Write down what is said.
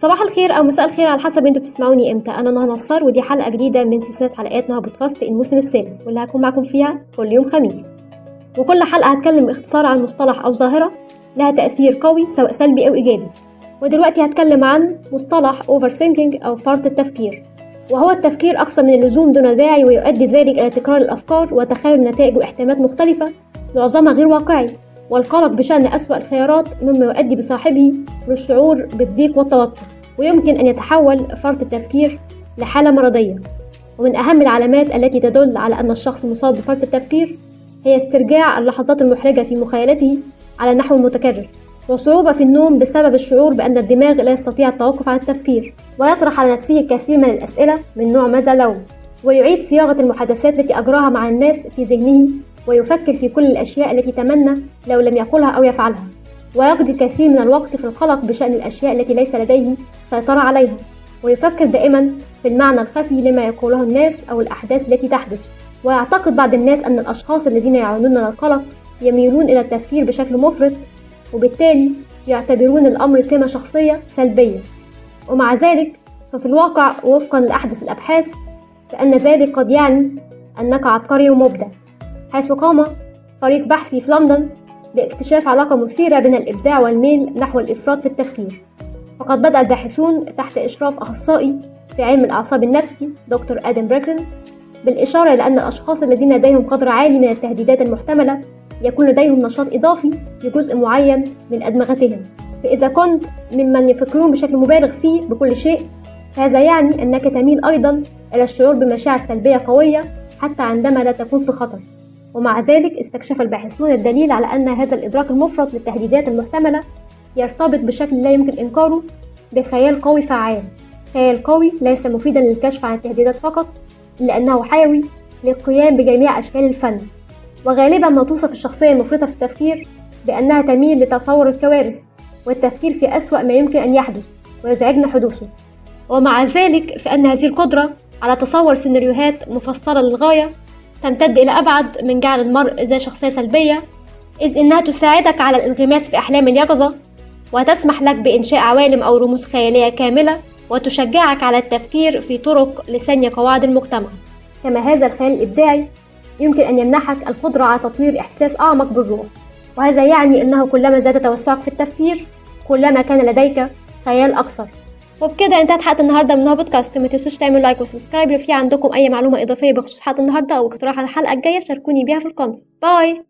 صباح الخير أو مساء الخير على حسب أنتوا بتسمعوني إمتى. أنا نهى نصار ودي حلقة جديدة من سلسلة حلقات نهى بودكاست الموسم الثالث واللي هكون معاكم فيها كل يوم خميس. وكل حلقة هتكلم باختصار عن مصطلح أو ظاهرة لها تأثير قوي سواء سلبي أو إيجابي. ودلوقتي هتكلم عن مصطلح overthinking أو فرط التفكير. وهو التفكير أكثر من اللزوم دون داعي ويؤدي ذلك إلى تكرار الأفكار وتخيل نتائج واحتمالات مختلفة معظمها غير واقعي. والقلق بشأن أسوأ الخيارات مما يؤدي بصاحبه للشعور بالضيق والتوتر ويمكن أن يتحول فرط التفكير لحالة مرضية. ومن أهم العلامات التي تدل على أن الشخص مصاب بفرط التفكير هي استرجاع اللحظات المحرجة في مخيلته على نحو متكرر وصعوبة في النوم بسبب الشعور بأن الدماغ لا يستطيع التوقف عن التفكير ويطرح على نفسه الكثير من الأسئلة من نوع ماذا لو ويعيد صياغة المحادثات التي أجراها مع الناس في ذهنه ويفكر في كل الأشياء التي تمنى لو لم يقولها أو يفعلها. ويقضي الكثير من الوقت في القلق بشأن الأشياء التي ليس لديه سيطرة عليها. ويفكر دائما في المعنى الخفي لما يقوله الناس أو الأحداث التي تحدث. ويعتقد بعض الناس أن الأشخاص الذين يعانون من القلق يميلون إلى التفكير بشكل مفرط وبالتالي يعتبرون الأمر سمة شخصية سلبية. ومع ذلك ففي الواقع وفقا لأحدث الأبحاث فإن ذلك قد يعني أنك عبقري ومبدع. حيث قام فريق بحثي في لندن باكتشاف علاقة مثيرة بين الإبداع والميل نحو الإفراط في التفكير. فقد بدأ الباحثون تحت إشراف أخصائي في علم الأعصاب النفسي دكتور آدم بريكرنز بالإشارة إلى أن الأشخاص الذين لديهم قدر عالي من التهديدات المحتملة يكون لديهم نشاط إضافي لجزء معين من أدمغتهم. فإذا كنت ممن يفكرون بشكل مبالغ فيه بكل شيء فهذا يعني أنك تميل أيضا إلى الشعور بمشاعر سلبية قوية حتى عندما لا تكون في خطر. ومع ذلك استكشف الباحثون الدليل على أن هذا الإدراك المفرط للتهديدات المحتملة يرتبط بشكل لا يمكن إنكاره بخيال قوي فعال. خيال قوي ليس مفيدا للكشف عن التهديدات فقط لأنه حيوي للقيام بجميع أشكال الفن. وغالبا ما توصف الشخصية المفرطة في التفكير بأنها تميل لتصور الكوارث والتفكير في أسوأ ما يمكن أن يحدث ويزعجنا حدوثه. ومع ذلك فإن هذه القدرة على تصور سيناريوهات مفصلة للغاية تمتد إلى أبعد من جعل المرء ذا شخصية سلبية إذ إنها تساعدك على الانغماس في أحلام اليقظة وتسمح لك بإنشاء عوالم أو رموز خيالية كاملة وتشجعك على التفكير في طرق لسن قواعد المجتمع. كما هذا الخيال الإبداعي يمكن أن يمنحك القدرة على تطوير إحساس أعمق بالروح. وهذا يعني أنه كلما زاد توسعك في التفكير كلما كان لديك خيال أكثر. وبكده انتهت حلقة النهارده من بودكاست ما تنسوش تعملوا like و subscribe. لو في عندكم أي معلومة إضافية بخصوص حلقة النهارده أو اقتراح على الحلقة الجاية شاركوني بيها في ال comments. Bye!